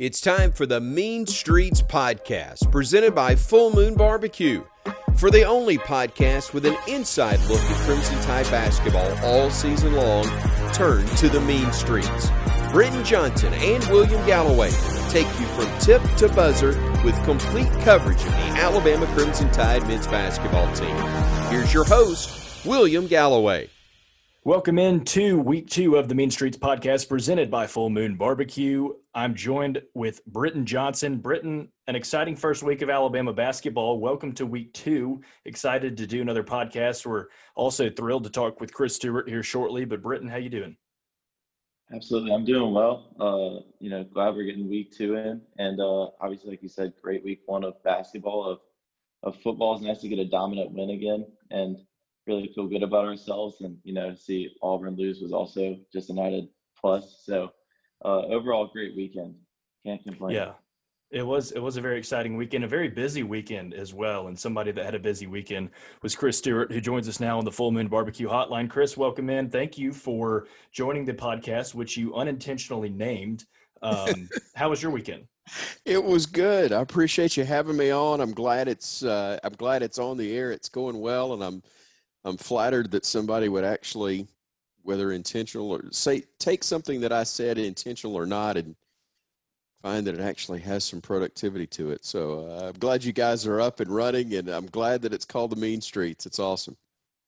It's time for the Mean Streets Podcast, presented by Full Moon Barbecue. For the only podcast with an inside look at Crimson Tide basketball all season long, turn to the Mean Streets. Britton Johnson and William Galloway take you from tip to buzzer with complete coverage of the Alabama Crimson Tide men's basketball team. Here's your host, William Galloway. Welcome in to week two of the Mean Streets podcast presented by Full Moon Barbecue. I'm joined with Britton Johnson. Britton, an exciting first week of Alabama basketball. Welcome to week two. Excited to do another podcast. We're also thrilled to talk with Chris Stewart here shortly. But Britton, how you doing? Absolutely, I'm doing well. Uh, you know, glad we're getting week two in, and uh, obviously, like you said, great week one of basketball. Of of football, it's nice to get a dominant win again, and really feel good about ourselves. And you know, see Auburn lose was also just an added plus. So uh, overall, great weekend. Can't complain. Yeah, it was it was a very exciting weekend, a very busy weekend as well. And somebody that had a busy weekend was Chris Stewart, who joins us now on the Full Moon Barbecue Hotline. Chris, welcome in. Thank you for joining the podcast, which you unintentionally named. Um, how was your weekend? It was good. I appreciate you having me on. I'm glad it's uh, I'm glad it's on the air. It's going well, and I'm I'm flattered that somebody would actually, whether intentional or say, take something that I said intentional or not, and find that it actually has some productivity to it. So uh, I'm glad you guys are up and running, and I'm glad that it's called the Mean Streets. It's awesome.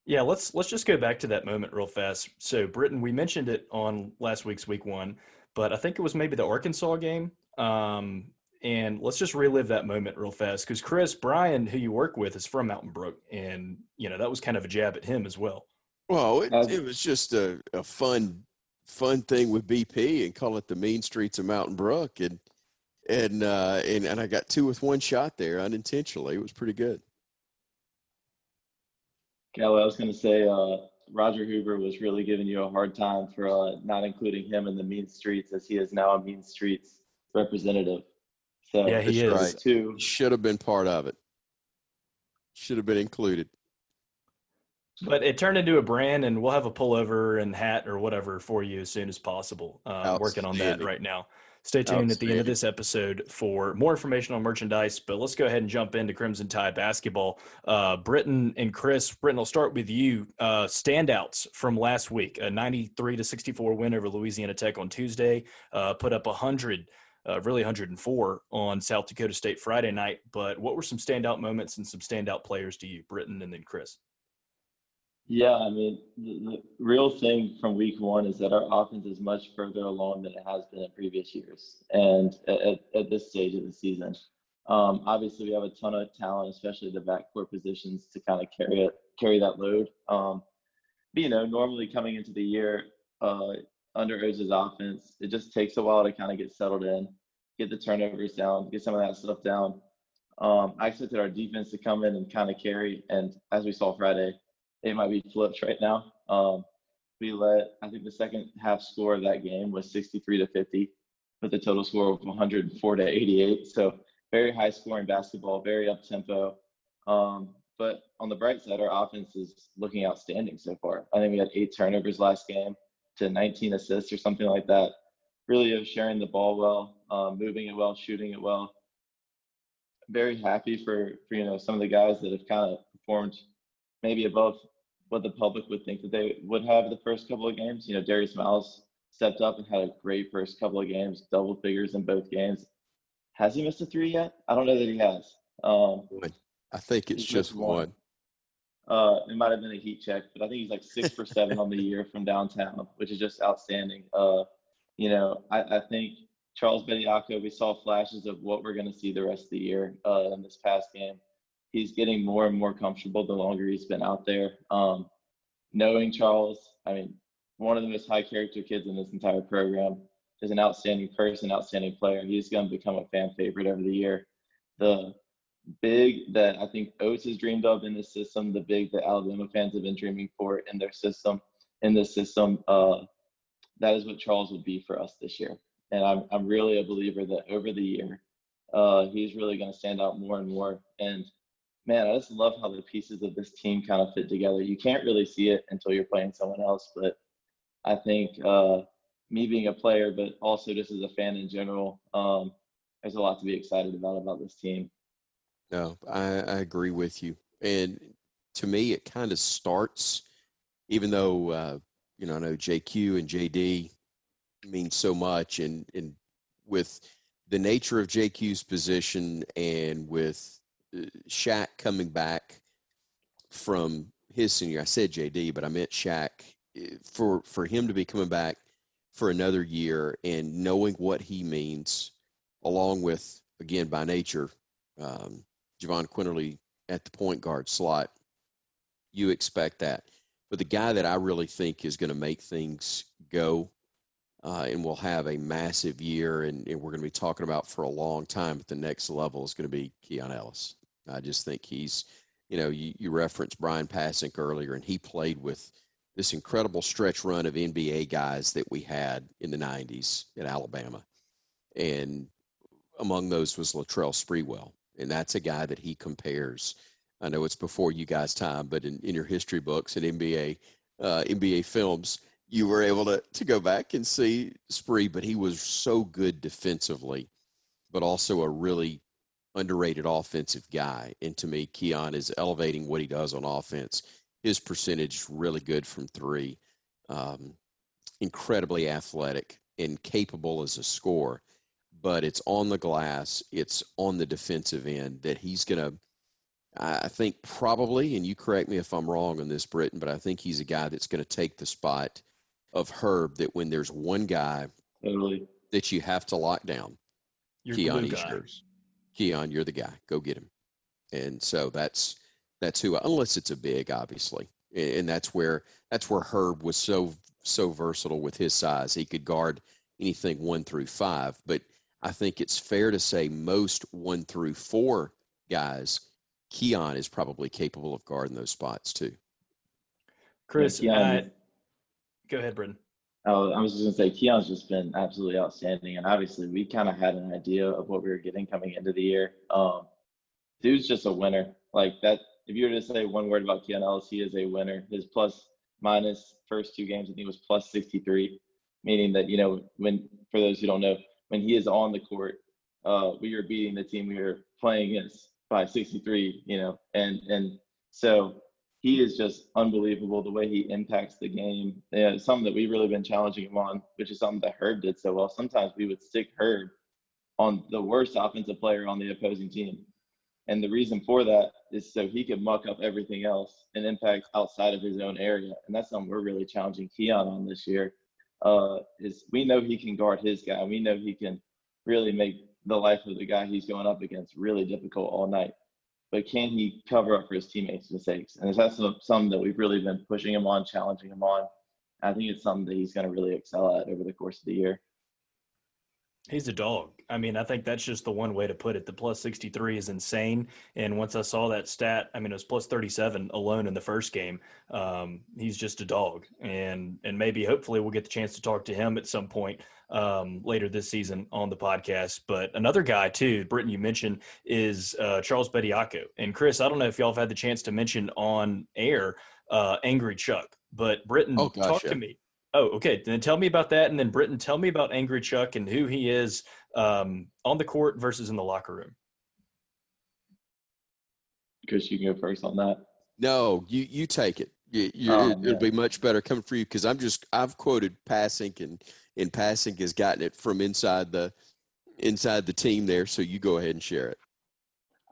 Yeah, let's let's just go back to that moment real fast. So, Britton, we mentioned it on last week's week one, but I think it was maybe the Arkansas game. Um, and let's just relive that moment real fast because Chris Brian, who you work with, is from Mountain Brook, and you know that was kind of a jab at him as well. Well, it, it was just a, a fun fun thing with BP and call it the mean streets of Mountain Brook, and and uh, and and I got two with one shot there unintentionally. It was pretty good. Kelly, I was going to say uh, Roger Hoover was really giving you a hard time for uh, not including him in the mean streets, as he is now a mean streets representative. So yeah, he is. Right. Too. Should have been part of it. Should have been included. But it turned into a brand, and we'll have a pullover and hat or whatever for you as soon as possible. Uh, working on that right now. Stay tuned at the end of this episode for more information on merchandise. But let's go ahead and jump into Crimson Tide basketball. Uh, Britton and Chris, Britton, I'll start with you. Uh, standouts from last week: a 93 to 64 win over Louisiana Tech on Tuesday. Uh, put up 100 uh, really 104 on South Dakota State Friday night. But what were some standout moments and some standout players to you, Britton and then Chris? Yeah, I mean, the, the, real thing from week one is that our offense is much further along than it has been in previous years and at, at this stage of the season. Um, obviously, we have a ton of talent, especially the backcourt positions, to kind of carry it, carry that load. Um, but, you know, normally coming into the year, uh, under Oats' offense. It just takes a while to kind of get settled in, get the turnovers down, get some of that stuff down. Um, I expected our defense to come in and kind of carry, and as we saw Friday, it might be flipped right now. Um, we let I think the second half score of that game was 63 to 50, with a total score of 104 to 88. So very high scoring basketball, very up tempo. Um, but on the bright side, our offense is looking outstanding so far. I think we had eight turnovers last game to 19 assists or something like that. Really of sharing the ball well, um, moving it well, shooting it well. Very happy for, for you know some of the guys that have kind of performed maybe above what the public would think that they would have the first couple of games. You know, Darius Miles stepped up and had a great first couple of games, double figures in both games. Has he missed a three yet? I don't know that he has. Um, I think it's just one. one. Uh, it might have been a heat check, but I think he's like six for seven on the year from downtown, which is just outstanding. Uh, you know, I, I think Charles Bediako, we saw flashes of what we're going to see the rest of the year uh, in this past game. He's getting more and more comfortable the longer he's been out there. Um, knowing Charles, I mean, one of the most high character kids in this entire program, is an outstanding person, outstanding player. He's going to become a fan favorite over the year. The big that I think Oats has dreamed of in this system, the big that Alabama fans have been dreaming for in their system, in this system. Uh, that is what Charles would be for us this year. And I'm, I'm really a believer that over the year, uh, he's really going to stand out more and more. And man, I just love how the pieces of this team kind of fit together. You can't really see it until you're playing someone else, but I think uh, me being a player, but also just as a fan in general, um, there's a lot to be excited about about this team. No, I, I agree with you. And to me, it kind of starts, even though, uh, you know, I know JQ and JD mean so much, and, and with the nature of JQ's position and with uh, Shaq coming back from his senior, I said JD, but I meant Shaq. Eh, for for him to be coming back for another year and knowing what he means, along with again by nature, um, Jahvon Quinerly at the point guard slot, you expect that. But the guy that I really think is going to make things go uh, and will have a massive year and, and we're going to be talking about for a long time at the next level is going to be Keon Ellis. I just think he's, you know, you, you referenced Brian Passink earlier, and he played with this incredible stretch run of NBA guys that we had in the 90s at Alabama. And among those was Latrell Sprewell and that's a guy that he compares. I know it's before you guys' time, but in, in your history books and NBA uh, NBA films, you were able to to go back and see Spree, but he was so good defensively, but also a really underrated offensive guy. And to me, Keon is elevating what he does on offense. His percentage really good from three, um, incredibly athletic and capable as a scorer but it's on the glass, it's on the defensive end that he's going to. I think probably, and you correct me if I'm wrong on this, Britton, but I think he's a guy that's going to take the spot of Herb. That when there's one guy totally. that you have to lock down, you're Keon, he's yours. Keon, you're the guy. Go get him. And so that's that's who, unless it's a big, obviously, and that's where that's where Herb was so so versatile with his size. He could guard anything one through five, but I think it's fair to say most one through four guys, Keon is probably capable of guarding those spots too. Chris, yeah, uh, go ahead, Britton. Oh, I was just gonna say Keon's just been absolutely outstanding, and obviously we kind of had an idea of what we were getting coming into the year. Um, dude's just a winner. Like that. If you were to say one word about Keon Ellis, he is a winner. His plus minus first two games, I think was plus 63, meaning that you know when for those who don't know, when he is on the court, uh, we are beating the team we are playing against by 63, you know, and and so he is just unbelievable the way he impacts the game. Yeah, something that we've really been challenging him on, which is something that Herb did so well. Sometimes we would stick Herb on the worst offensive player on the opposing team. And the reason for that is so he could muck up everything else and impact outside of his own area. And that's something we're really challenging Keon on this year uh, is we know he can guard his guy. We know he can really make the life of the guy he's going up against really difficult all night. But can he cover up for his teammates' mistakes? And that's something that we've really been pushing him on, challenging him on. I think it's something that he's going to really excel at over the course of the year. He's a dog. I mean, I think that's just the one way to put it. The plus 63 is insane. And once I saw that stat, I mean, it was plus 37 alone in the first game. Um, he's just a dog. And and maybe hopefully we'll get the chance to talk to him at some point um, later this season on the podcast. But another guy, too, Britton, you mentioned, is uh, Charles Bediako. And Chris, I don't know if y'all have had the chance to mention on air uh, Angry Chuck, but Britton, oh, talk yeah. to me Oh, okay. Then tell me about that, and then Britton, tell me about Angry Chuck and who he is um, on the court versus in the locker room. Chris, you can go first on that. No, you you take it. You, oh, it, will be much better coming for you because I'm just I've quoted Passink and and Passink has gotten it from inside the inside the team there. So you go ahead and share it.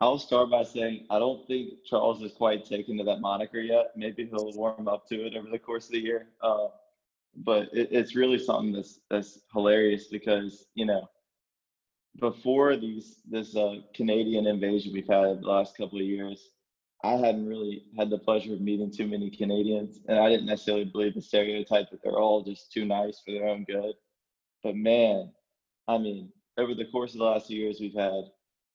I'll start by saying I don't think Charles is quite taken to that moniker yet. Maybe he'll warm up to it over the course of the year. Uh, but it, it's really something that's that's hilarious because you know before these this uh, Canadian invasion we've had the last couple of years, I hadn't really had the pleasure of meeting too many Canadians, and I didn't necessarily believe the stereotype that they're all just too nice for their own good. But man, I mean, over the course of the last few years, we've had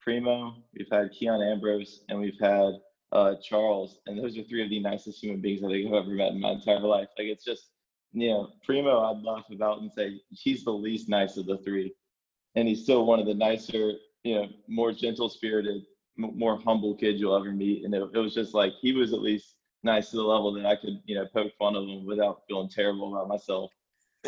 Primo, we've had Keon Ambrose, and we've had uh, Charles, and those are three of the nicest human beings I think I've ever met in my entire life. Like it's just know, Primo, I'd laugh about and say he's the least nice of the three, and he's still one of the nicer, you know, more gentle spirited, m- more humble kids you'll ever meet. And it, it, was just like he was at least nice to the level that I could, you know, poke fun of him without feeling terrible about myself.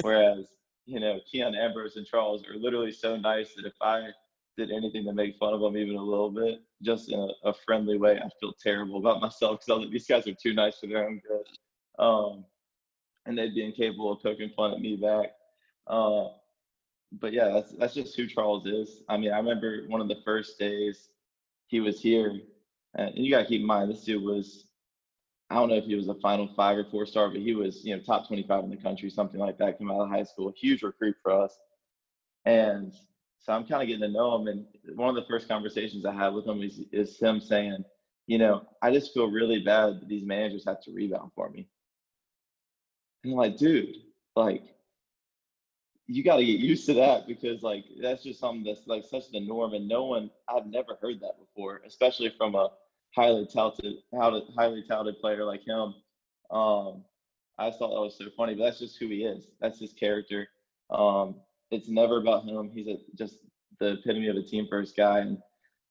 Whereas you know, Keon Ambrose and Charles are literally so nice that if I did anything to make fun of them even a little bit, just in a, a friendly way, I feel terrible about myself because these guys are too nice for their own good. Um, and they'd be incapable of poking fun at me back. Uh, but yeah, that's that's just who Charles is. I mean, I remember one of the first days he was here, and you gotta keep in mind this dude was I don't know if he was a final five or four star, but he was, you know, top 25 in the country, something like that, came out of high school, huge recruit for us. And so I'm kind of getting to know him. And one of the first conversations I had with him is, is him saying, you know, I just feel really bad that these managers have to rebound for me. And I'm like, dude, like, you got to get used to that because like that's just something that's like such the norm and no one i've never heard that before especially from a highly talented, highly talented player like him. Um, I thought that was so funny, but that's just who he is. That's his character. Um, it's never about him. He's a, just the epitome of a team first guy. And,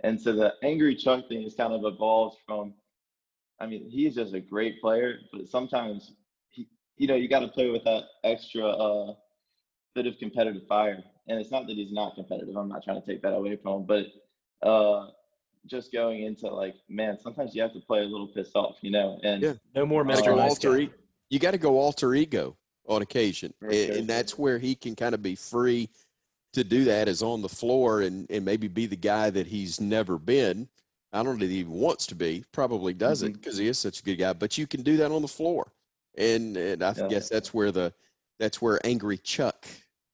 and so the angry Chuck thing has kind of evolved from, I mean, he's just a great player, but sometimes, you know, you got to play with that extra uh, bit of competitive fire. And it's not that he's not competitive. I'm not trying to take that away from him, but uh, just going into like, man, sometimes you have to play a little pissed off, you know. And yeah. no more Mr. Uh, alter e- you got to go alter ego on occasion, and, and, that's where he can kind of be free to do that is on the floor and and maybe be the guy that he's never been. I don't know that he even wants to be. Probably doesn't because mm-hmm. he is such a good guy. But you can do that on the floor, and and I yeah. guess that's where the that's where angry Chuck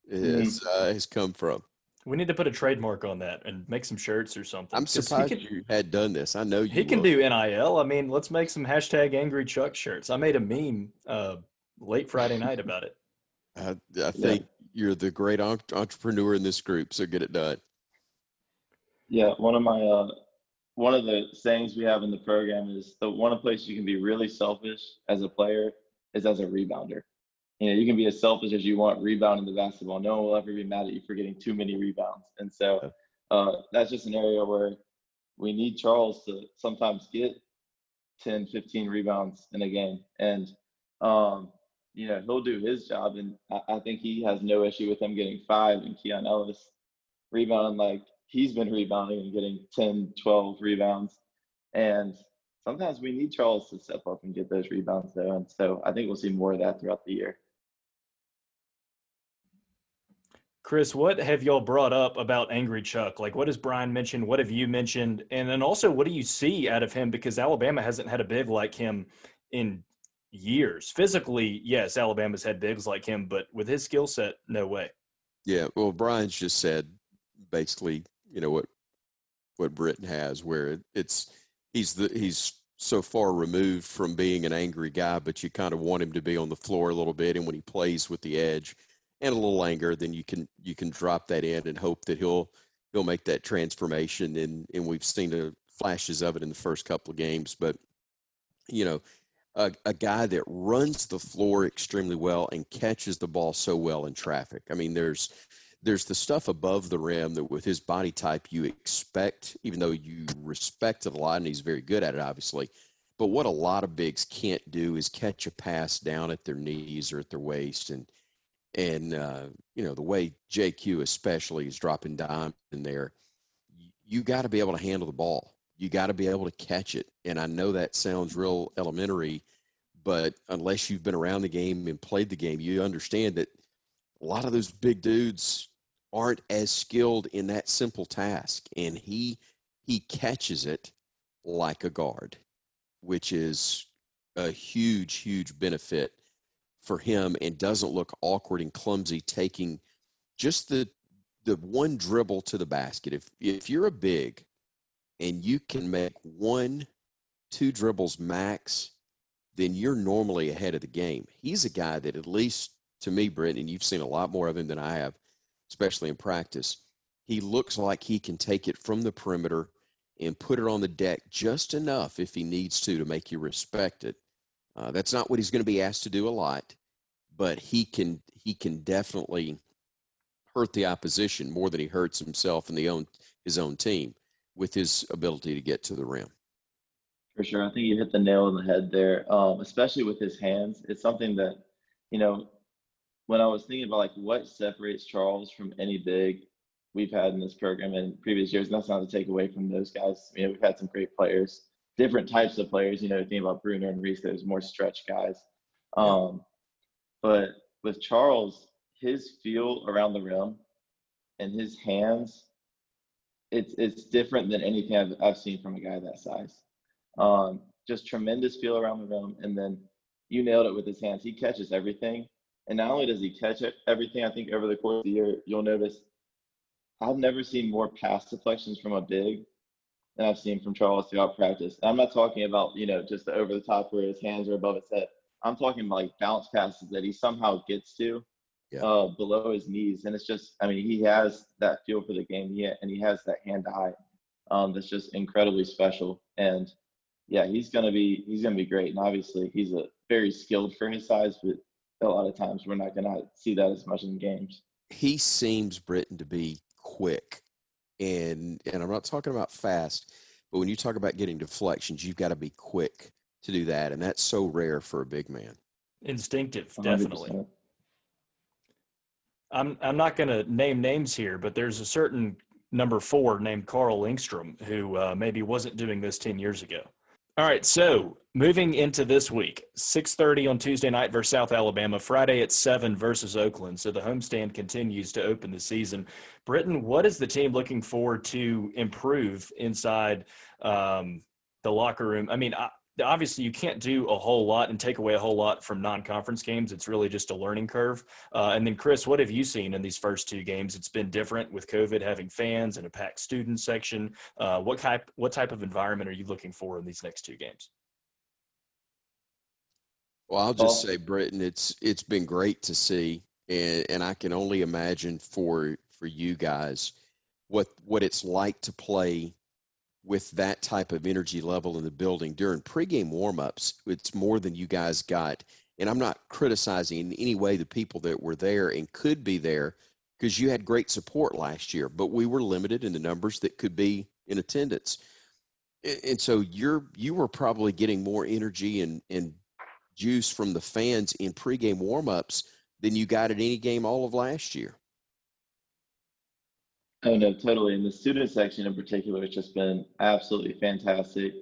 is mm-hmm. uh, has come from. We need to put a trademark on that and make some shirts or something. I'm surprised can, you had done this. I know you. He can do NIL. I mean, let's make some hashtag Angry Chuck shirts. I made a meme uh, late Friday night about it. I, I think yeah. you're the great entrepreneur in this group, so get it done. Yeah, one of my uh, one of the sayings we have in the program is the one place you can be really selfish as a player is as a rebounder you know, you can be as selfish as you want rebounding the basketball. No one will ever be mad at you for getting too many rebounds. And so uh, that's just an area where we need Charles to sometimes get 10, 15 rebounds in a game. And, um, you know, he'll do his job. And I, I, think he has no issue with him getting five and Keon Ellis rebounding like he's been rebounding and getting 10, 12 rebounds. And sometimes we need Charles to step up and get those rebounds, though. And so I think we'll see more of that throughout the year. Chris, what have y'all brought up about Angry Chuck? Like, what has Brian mentioned? What have you mentioned? And then also, what do you see out of him? Because Alabama hasn't had a big like him in years. Physically, yes, Alabama's had bigs like him, but with his skill set, no way. Yeah, well, Brian's just said basically, you know what what Britton has, where it's he's the he's so far removed from being an angry guy, but you kind of want him to be on the floor a little bit, and when he plays with the edge and a little anger, then you can you can drop that in and hope that he'll he'll make that transformation. And and we've seen the flashes of it in the first couple of games. But you know, a, a guy that runs the floor extremely well and catches the ball so well in traffic. I mean, there's there's the stuff above the rim that with his body type you expect, even though you respect it a lot, and he's very good at it, obviously. But what a lot of bigs can't do is catch a pass down at their knees or at their waist, and and uh, you know the way JQ especially is dropping dime in there, you got to be able to handle the ball. You got to be able to catch it. And I know that sounds real elementary, but unless you've been around the game and played the game, you understand that a lot of those big dudes aren't as skilled in that simple task. And he he catches it like a guard, which is a huge, huge benefit for him and doesn't look awkward and clumsy taking just the the one dribble to the basket. If if you're a big and you can make one, two dribbles max, then you're normally ahead of the game. He's a guy that at least to me, Britt, and you've seen a lot more of him than I have, especially in practice. He looks like he can take it from the perimeter and put it on the deck just enough if he needs to to make you respect it. Uh, that's not what he's going to be asked to do a lot, but he can he can definitely hurt the opposition more than he hurts himself and the own his own team with his ability to get to the rim. For sure, I think you hit the nail on the head there. Um, especially with his hands, it's something that you know when I was thinking about like what separates Charles from any big we've had in this program in previous years, and that's not to take away from those guys. You know, we've had some great players, different types of players. You know, thinking about Bruner and Reese, those more stretch guys. Um, but with Charles, his feel around the rim and his hands, it's it's different than anything I've, I've seen from a guy that size. Um, just tremendous feel around the rim, and then you nailed it with his hands. He catches everything, and not only does he catch everything, I think over the course of the year, you'll notice I've never seen more pass deflections from a big than I've seen from Charles throughout practice. I'm not talking about, you know, just the over the top where his hands are above his head. I'm talking about like bounce passes that he somehow gets to yeah. uh, below his knees. And it's just, I mean, he has that feel for the game. He, and he has that hand eye um, that's just incredibly special. And yeah, he's going to be, he's going to be great. And obviously he's a very skilled for his size, but a lot of times we're not going to see that as much in games. He seems, Britton, to be quick. And and I'm not talking about fast, but when you talk about getting deflections, you've got to be quick to do that. And that's so rare for a big man. Instinctive, definitely. 100%. I'm I'm not going to name names here, but there's a certain number four named Carl Lingstrom who uh, maybe wasn't doing this 10 years ago. All right, so moving into this week, 6:30 on Tuesday night versus South Alabama, Friday at 7 versus Oakland. So the homestand continues to open the season. Britton, what is the team looking forward to improve inside um, the locker room? I mean, I, obviously you can't do a whole lot and take away a whole lot from non-conference games. It's really just a learning curve. Uh, and then Chris, what have you seen in these first two games? It's been different with COVID having fans and a packed student section. Uh, what type what type of environment are you looking for in these next two games? Well, I'll just say, Britton, it's it's been great to see, and, and I can only imagine for for you guys what what it's like to play with that type of energy level in the building during pregame warmups. It's more than you guys got. And I'm not criticizing in any way the people that were there and could be there because you had great support last year, but we were limited in the numbers that could be in attendance. And so you're you were probably getting more energy and, and juice from the fans in pregame warmups than you got at any game all of last year. Oh no, totally. And the student section in particular has just been absolutely fantastic.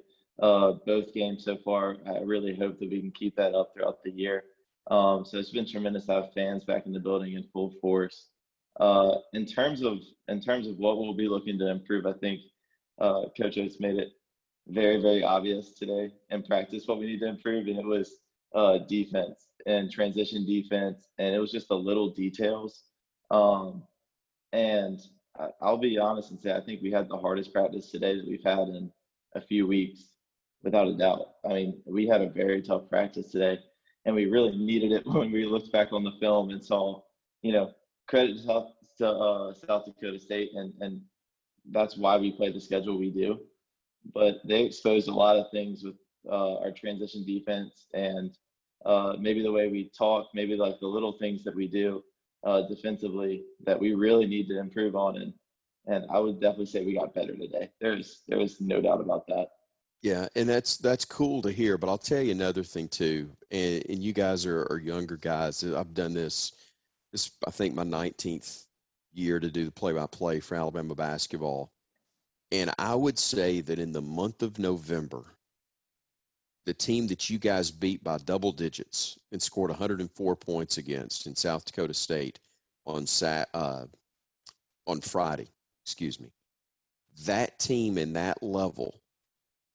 Uh, both games so far. I really hope that we can keep that up throughout the year. Um, so it's been tremendous to have fans back in the building in full force. Uh, in terms of in terms of what we'll be looking to improve, I think uh, Coach Oats made it very very obvious today in practice what we need to improve, and it was uh, defense and transition defense, and it was just the little details. Um, and I'll be honest and say I think we had the hardest practice today that we've had in a few weeks, without a doubt. I mean, we had a very tough practice today, and we really needed it when we looked back on the film and saw, you know, credit to South, uh, South Dakota State, and and that's why we play the schedule we do. But they exposed a lot of things with uh, our transition defense and uh, maybe the way we talk, maybe like the little things that we do uh, defensively that we really need to improve on. And and I would definitely say we got better today. There's there's no doubt about that. Yeah, and that's that's cool to hear. But I'll tell you another thing too. And, and you guys are, are younger guys. I've done this. This I think my 19th year to do the play-by-play for Alabama basketball. And I would say that in the month of November, the team that you guys beat by double digits and scored 104 points against in South Dakota State on Sat uh, on Friday, excuse me, that team in that level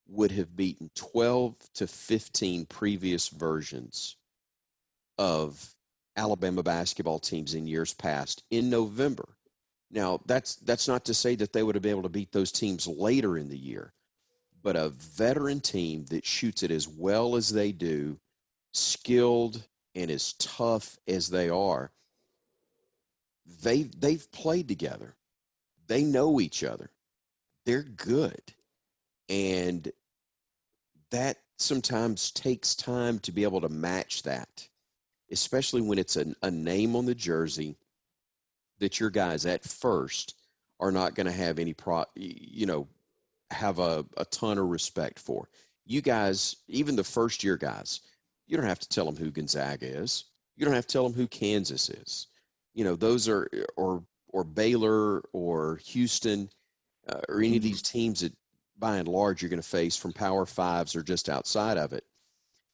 would have beaten 12 to 15 previous versions of Alabama basketball teams in years past in November. Now, that's that's not to say that they would have been able to beat those teams later in the year, but a veteran team that shoots it as well as they do, skilled and as tough as they are, they they've played together. They know each other. They're good. And that sometimes takes time to be able to match that, especially when it's a, a name on the jersey that your guys at first are not going to have any pro, you know, have a, a ton of respect for. You guys, even the first year guys, you don't have to tell them who Gonzaga is. You don't have to tell them who Kansas is. You know, those are or or Baylor or Houston uh, or any of mm-hmm. these teams that by and large you're going to face from Power Fives or just outside of it.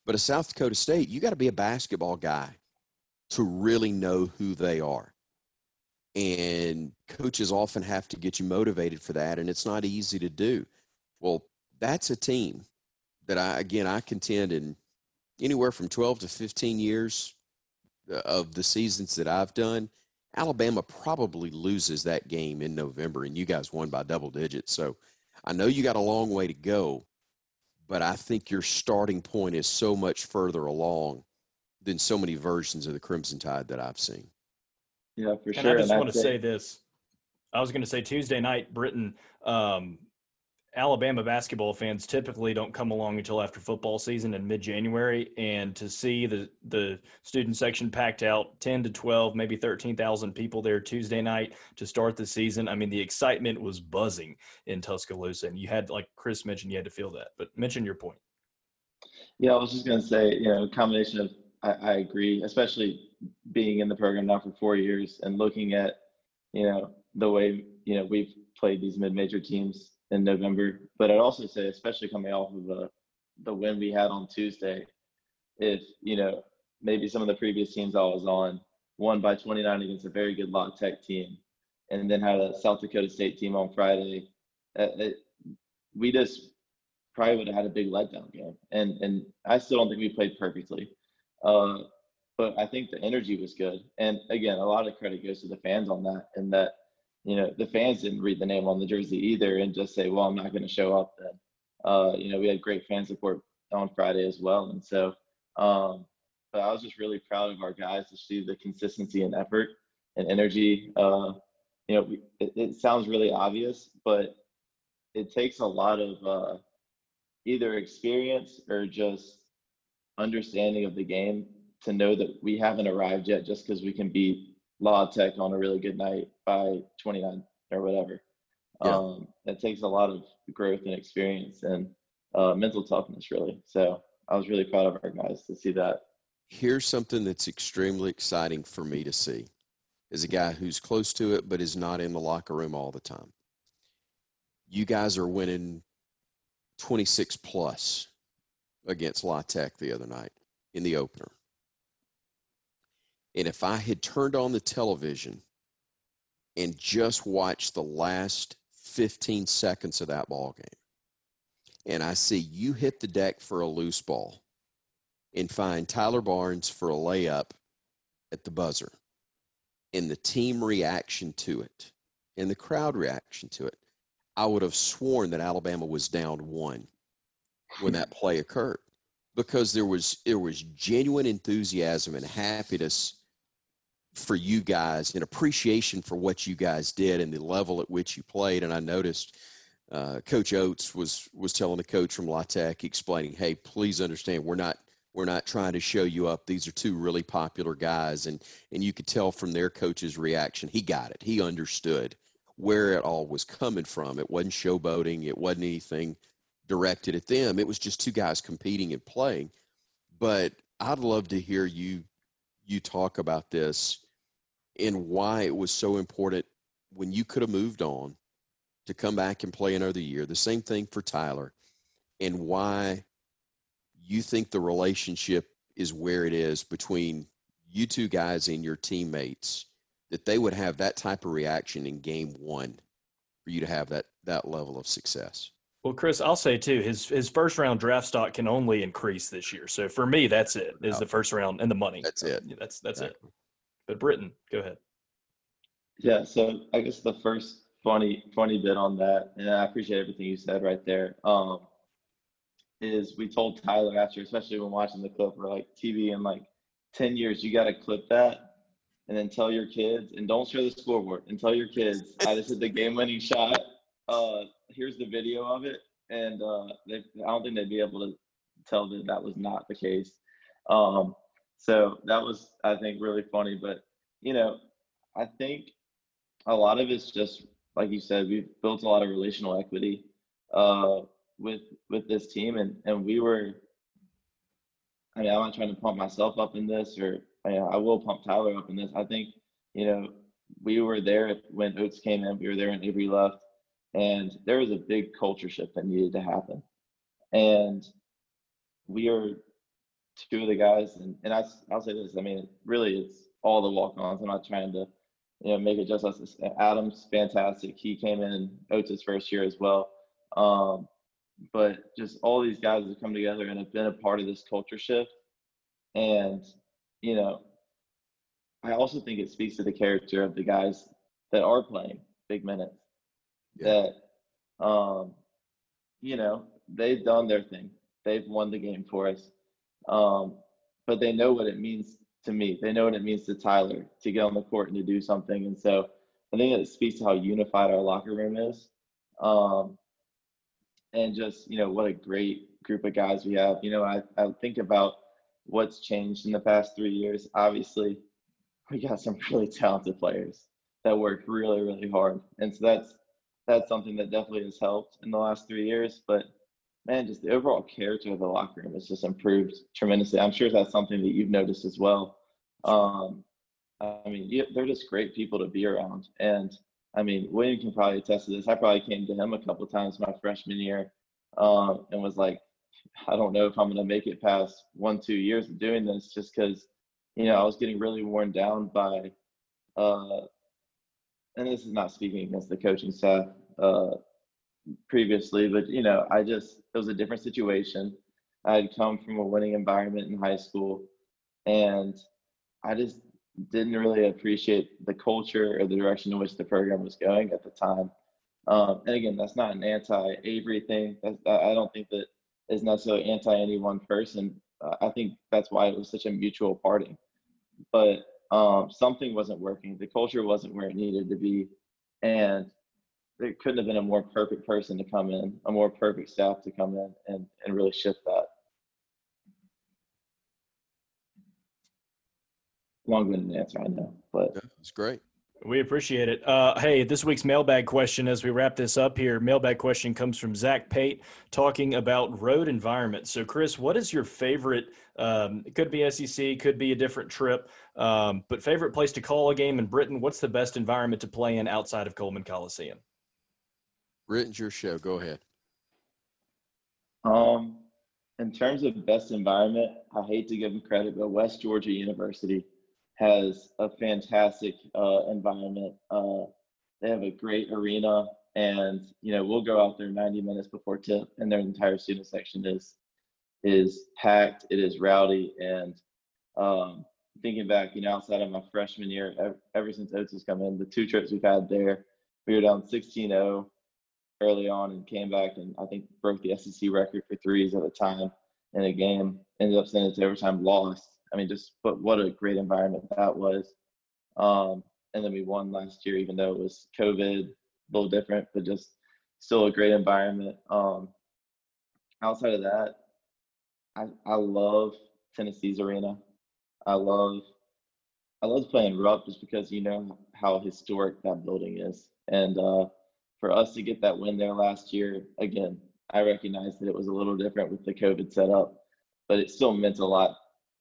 But a South Dakota State, you got to be a basketball guy to really know who they are. And coaches often have to get you motivated for that, and it's not easy to do. Well, that's a team that I, again, I contend in anywhere from 12 to 15 years uh, of the seasons that I've done, Alabama probably loses that game in November, and you guys won by double digits. So I know you got a long way to go, but I think your starting point is so much further along than so many versions of the Crimson Tide that I've seen. Yeah, for and sure. I just and want to say this. I was going to say Tuesday night, Britton, um, Alabama basketball fans typically don't come along until after football season in mid-January, and to see the the student section packed out, ten to twelve, maybe thirteen thousand people there Tuesday night to start the season. I mean, the excitement was buzzing in Tuscaloosa, and you had, like Chris mentioned, you had to feel that. But mention your point. Yeah, I was just going to say, you know, a combination of I, I agree, especially being in the program now for four years and looking at, you know, the way you know we've played these mid-major teams in November. But I'd also say, especially coming off of the the win we had on Tuesday, if you know maybe some of the previous teams I was on won by 29 against a very good La Tech team, and then had a South Dakota State team on Friday, it, uh, it, we just probably would have had a big letdown game. And and I still don't think we played perfectly, uh, but I think the energy was good. And again, a lot of credit goes to the fans on that, and that you know, the fans didn't read the name on the jersey either and just say, well, I'm not going to show up then. Uh, you know, we had great fan support on Friday as well. And so, um, but I was just really proud of our guys to see the consistency and effort and energy. Uh, you know, it, it, sounds really obvious, but it takes a lot of uh, either experience or just understanding of the game to know that we haven't arrived yet just because we can beat La Tech on a really good night by 29 or whatever. Yeah. Um, it takes a lot of growth and experience and uh, mental toughness, really. So I was really proud of our guys to see that. Here's something that's extremely exciting for me to see as a guy who's close to it but is not in the locker room all the time. You guys are winning 26 plus against La Tech the other night in the opener. And if I had turned on the television and just watched the last 15 seconds of that ball game, and I see you hit the deck for a loose ball and find Tyler Barnes for a layup at the buzzer, and the team reaction to it, and the crowd reaction to it, I would have sworn that Alabama was down one when that play occurred because there was there was genuine enthusiasm and happiness for you guys and appreciation for what you guys did and the level at which you played. And I noticed uh, Coach Oats was was telling the coach from La Tech, explaining, "Hey, please understand, we're not we're not trying to show you up. These are two really popular guys." And and you could tell from their coach's reaction, he got it. He understood where it all was coming from. It wasn't showboating. It wasn't anything directed at them. It was just two guys competing and playing. But I'd love to hear you you talk about this and why it was so important when you could have moved on to come back and play another year. The same thing for Tyler, and why you think the relationship is where it is between you two guys and your teammates that they would have that type of reaction in game one for you to have that that level of success. Well, Chris, I'll say too, his his first round draft stock can only increase this year. So for me, that's it. Is the first round and the money. That's it. That's that's exactly. it. But Britton, go ahead. Yeah, so I guess the first funny funny bit on that, and I appreciate everything you said right there. Um, is we told Tyler after, especially when watching the clip, for like TV in like ten years, you got to clip that and then tell your kids, and don't show the scoreboard, and tell your kids, I just hit the game-winning shot. Uh, here's the video of it, and uh, they, I don't think they'd be able to tell that that was not the case. Um, so that was, I think, really funny. But you know, I think a lot of it's just like you said, we've built a lot of relational equity uh, with with this team, and and we were. I mean, I'm not trying to pump myself up in this or I, I will pump Tyler up in this. I think you know we were there when Oats came in. We were there when Avery left, and there was a big culture shift that needed to happen. And we are two of the guys, and, and I, I'll say this. I mean, really, it's all the walk-ons. I'm not trying to, you know, make it just us. Adam's fantastic. He came in Oats' first year as well. Um, but just all these guys have come together and have been a part of this culture shift. And, you know, I also think it speaks to the character of the guys that are playing big minutes. That, um, you know, they've done their thing. They've won the game for us. Um, but they know what it means to me. They know what it means to Tyler to get on the court and to do something. And so I think it speaks to how unified our locker room is. Um, and just, you know, what a great group of guys we have. You know, I, I think about what's changed in the past three years. Obviously, we got some really talented players that work really, really hard. And so that's that's something that definitely has helped in the last three years. But man, just the overall character of the locker room has just improved tremendously. I'm sure that's something that you've noticed as well. Um, I mean, they're just great people to be around. And I mean, William can probably attest to this. I probably came to him a couple times my freshman year um, and was like, I don't know if I'm going to make it past one, two years of doing this just because, you know, I was getting really worn down by, uh, and this is not speaking against the coaching staff uh, previously, but, you know, I just, it was a different situation. I had come from a winning environment in high school and I just didn't really appreciate the culture or the direction in which the program was going at the time. Um, and again, that's not an anti-Avery thing. That's, I don't think that is necessarily anti any one person. Uh, I think that's why it was such a mutual parting. But um, something wasn't working. The culture wasn't where it needed to be, and there couldn't have been a more perfect person to come in, a more perfect staff to come in and, and really shift that. long-winded answer, I know, but yeah, it's great. We appreciate it. Uh, hey, this week's mailbag question as we wrap this up here. Mailbag question comes from Zach Pate talking about road environment. So, Chris, what is your favorite? Um, it could be SEC, could be a different trip, um, but favorite place to call a game in Britton? What's the best environment to play in outside of Coleman Coliseum? Britton's your show. Go ahead. Um, in terms of best environment, I hate to give them credit, but West Georgia University has a fantastic uh, environment. Uh, they have a great arena, and you know we'll go out there 90 minutes before tip, and their entire student section is is packed. It is rowdy, and um, thinking back, you know, outside of my freshman year, ever, ever since Oats has come in, the two trips we've had there, we were down 16-0 early on and came back and I think broke the SEC record for threes at the time in a game. Ended up sending it to overtime, lost I mean, just but what a great environment that was. Um, and then we won last year, even though it was COVID, a little different, but just still a great environment. Um, outside of that, I, I love Tennessee's arena. I love I love playing Rupp just because you know how historic that building is, and uh, for us to get that win there last year, again, I recognize that it was a little different with the COVID setup, but it still meant a lot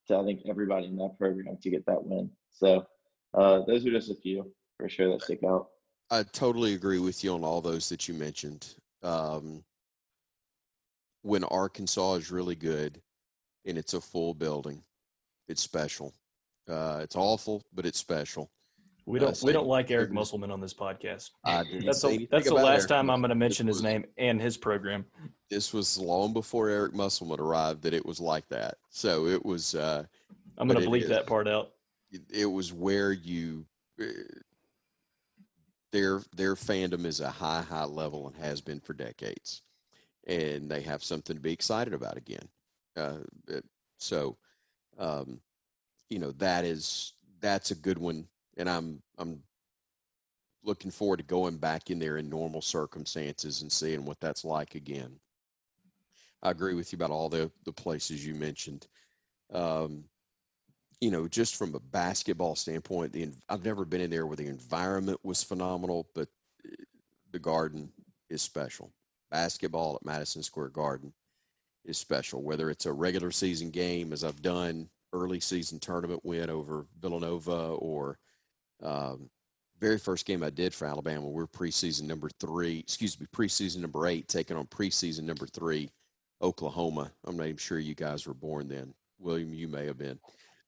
to I think everybody in that program to get that win. So uh, those are just a few for sure that stick out. I totally agree with you on all those that you mentioned. Um, when Arkansas is really good and it's a full building, it's special. Uh, it's awful, but it's special. We don't uh, we don't like Eric Musselman on this podcast. that's a, that's the last Eric time I'm going to mention his name and his program. This was long before Eric Musselman arrived that it was like that. So it was. Uh, I'm going to bleep that part out. It, it was where you. Uh, their their fandom is a high high level and has been for decades, and they have something to be excited about again. Uh, so, um, you know that is that's a good one and I'm I'm looking forward to going back in there in normal circumstances and seeing what that's like again. I agree with you about all the the places you mentioned. Um, you know, just from a basketball standpoint, the I've never been in there where the environment was phenomenal, but eh, the Garden is special. Basketball at Madison Square Garden is special, whether it's a regular season game, as I've done early season tournament win over Villanova or um, very first game I did for Alabama. We are preseason number three, excuse me, preseason number eight, taking on preseason number three, Oklahoma. I'm not even sure you guys were born then. William, you may have been.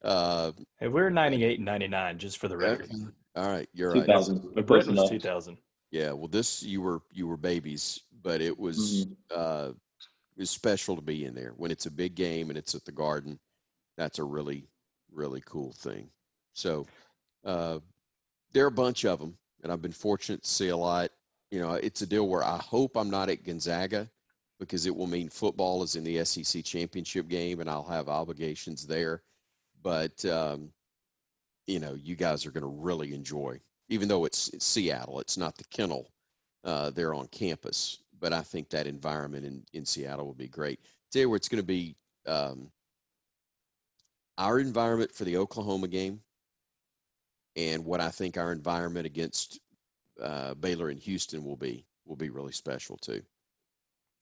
Uh, hey, we are 98 and 99, just for the record. Okay. All right, you're 2000. right. But Britton was 2000. Yeah, well, this you were you were babies, but it was mm-hmm. uh, it was special to be in there when it's a big game and it's at the Garden. That's a really really cool thing. So uh, there are a bunch of them, and I've been fortunate to see a lot. You know, it's a deal where I hope I'm not at Gonzaga because it will mean football is in the SEC championship game, and I'll have obligations there. But um, you know, you guys are going to really enjoy, even though it's, it's Seattle, it's not the kennel uh, there on campus. But I think that environment in, in Seattle will be great. You where it's going to be um, our environment for the Oklahoma game and what I think our environment against uh, Baylor and Houston will be will be really special too.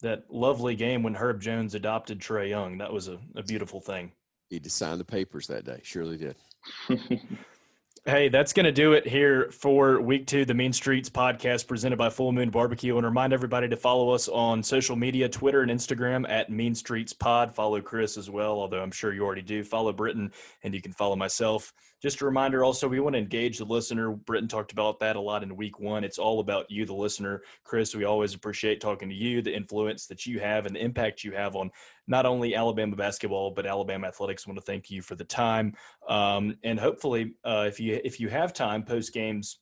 That lovely game when Herb Jones adopted Trae Young, that was a, a beautiful thing. He signed the papers that day. Surely did. Hey, that's going to do it here for week two, the Mean Streets podcast presented by Full Moon Barbecue. And remind everybody to follow us on social media Twitter and Instagram at Mean Streets Pod. Follow Chris as well, although I'm sure you already do. Follow Britton, and you can follow myself. Just a reminder also, we want to engage the listener. Britton talked about that a lot in week one. It's all about you, the listener. Chris, we always appreciate talking to you, the influence that you have, and the impact you have on not only Alabama basketball but Alabama athletics. I want to thank you for the time, um, and hopefully, uh, if you if you have time post games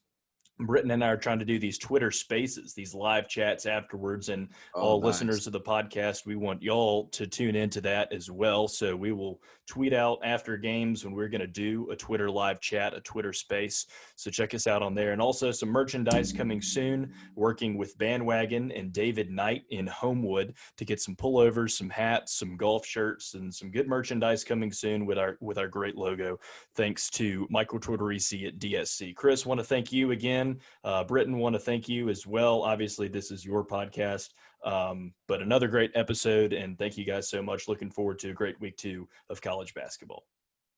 Britton and I are trying to do these Twitter spaces, these live chats afterwards. And oh, all nice. listeners of the podcast, we want y'all to tune into that as well. So we will tweet out after games when we're going to do a Twitter live chat, a Twitter space. So check us out on there. And also some merchandise coming soon, working with Bandwagon and David Knight in Homewood to get some pullovers, some hats, some golf shirts, and some good merchandise coming soon with our with our great logo. Thanks to Michael Tortorisi at DSC. Chris, want to thank you again. Uh, Britton, want to thank you as well. Obviously, this is your podcast. Um, but another great episode, and thank you guys so much. Looking forward to a great week two of college basketball.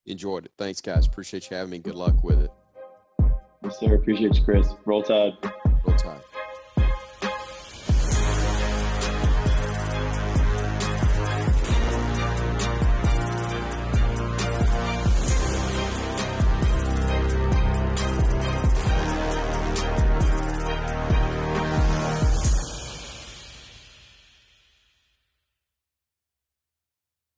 Enjoyed it. Thanks, guys. Appreciate you having me. Good luck with it. Yes, sir. Appreciate you, Chris. Roll Tide. Roll Tide.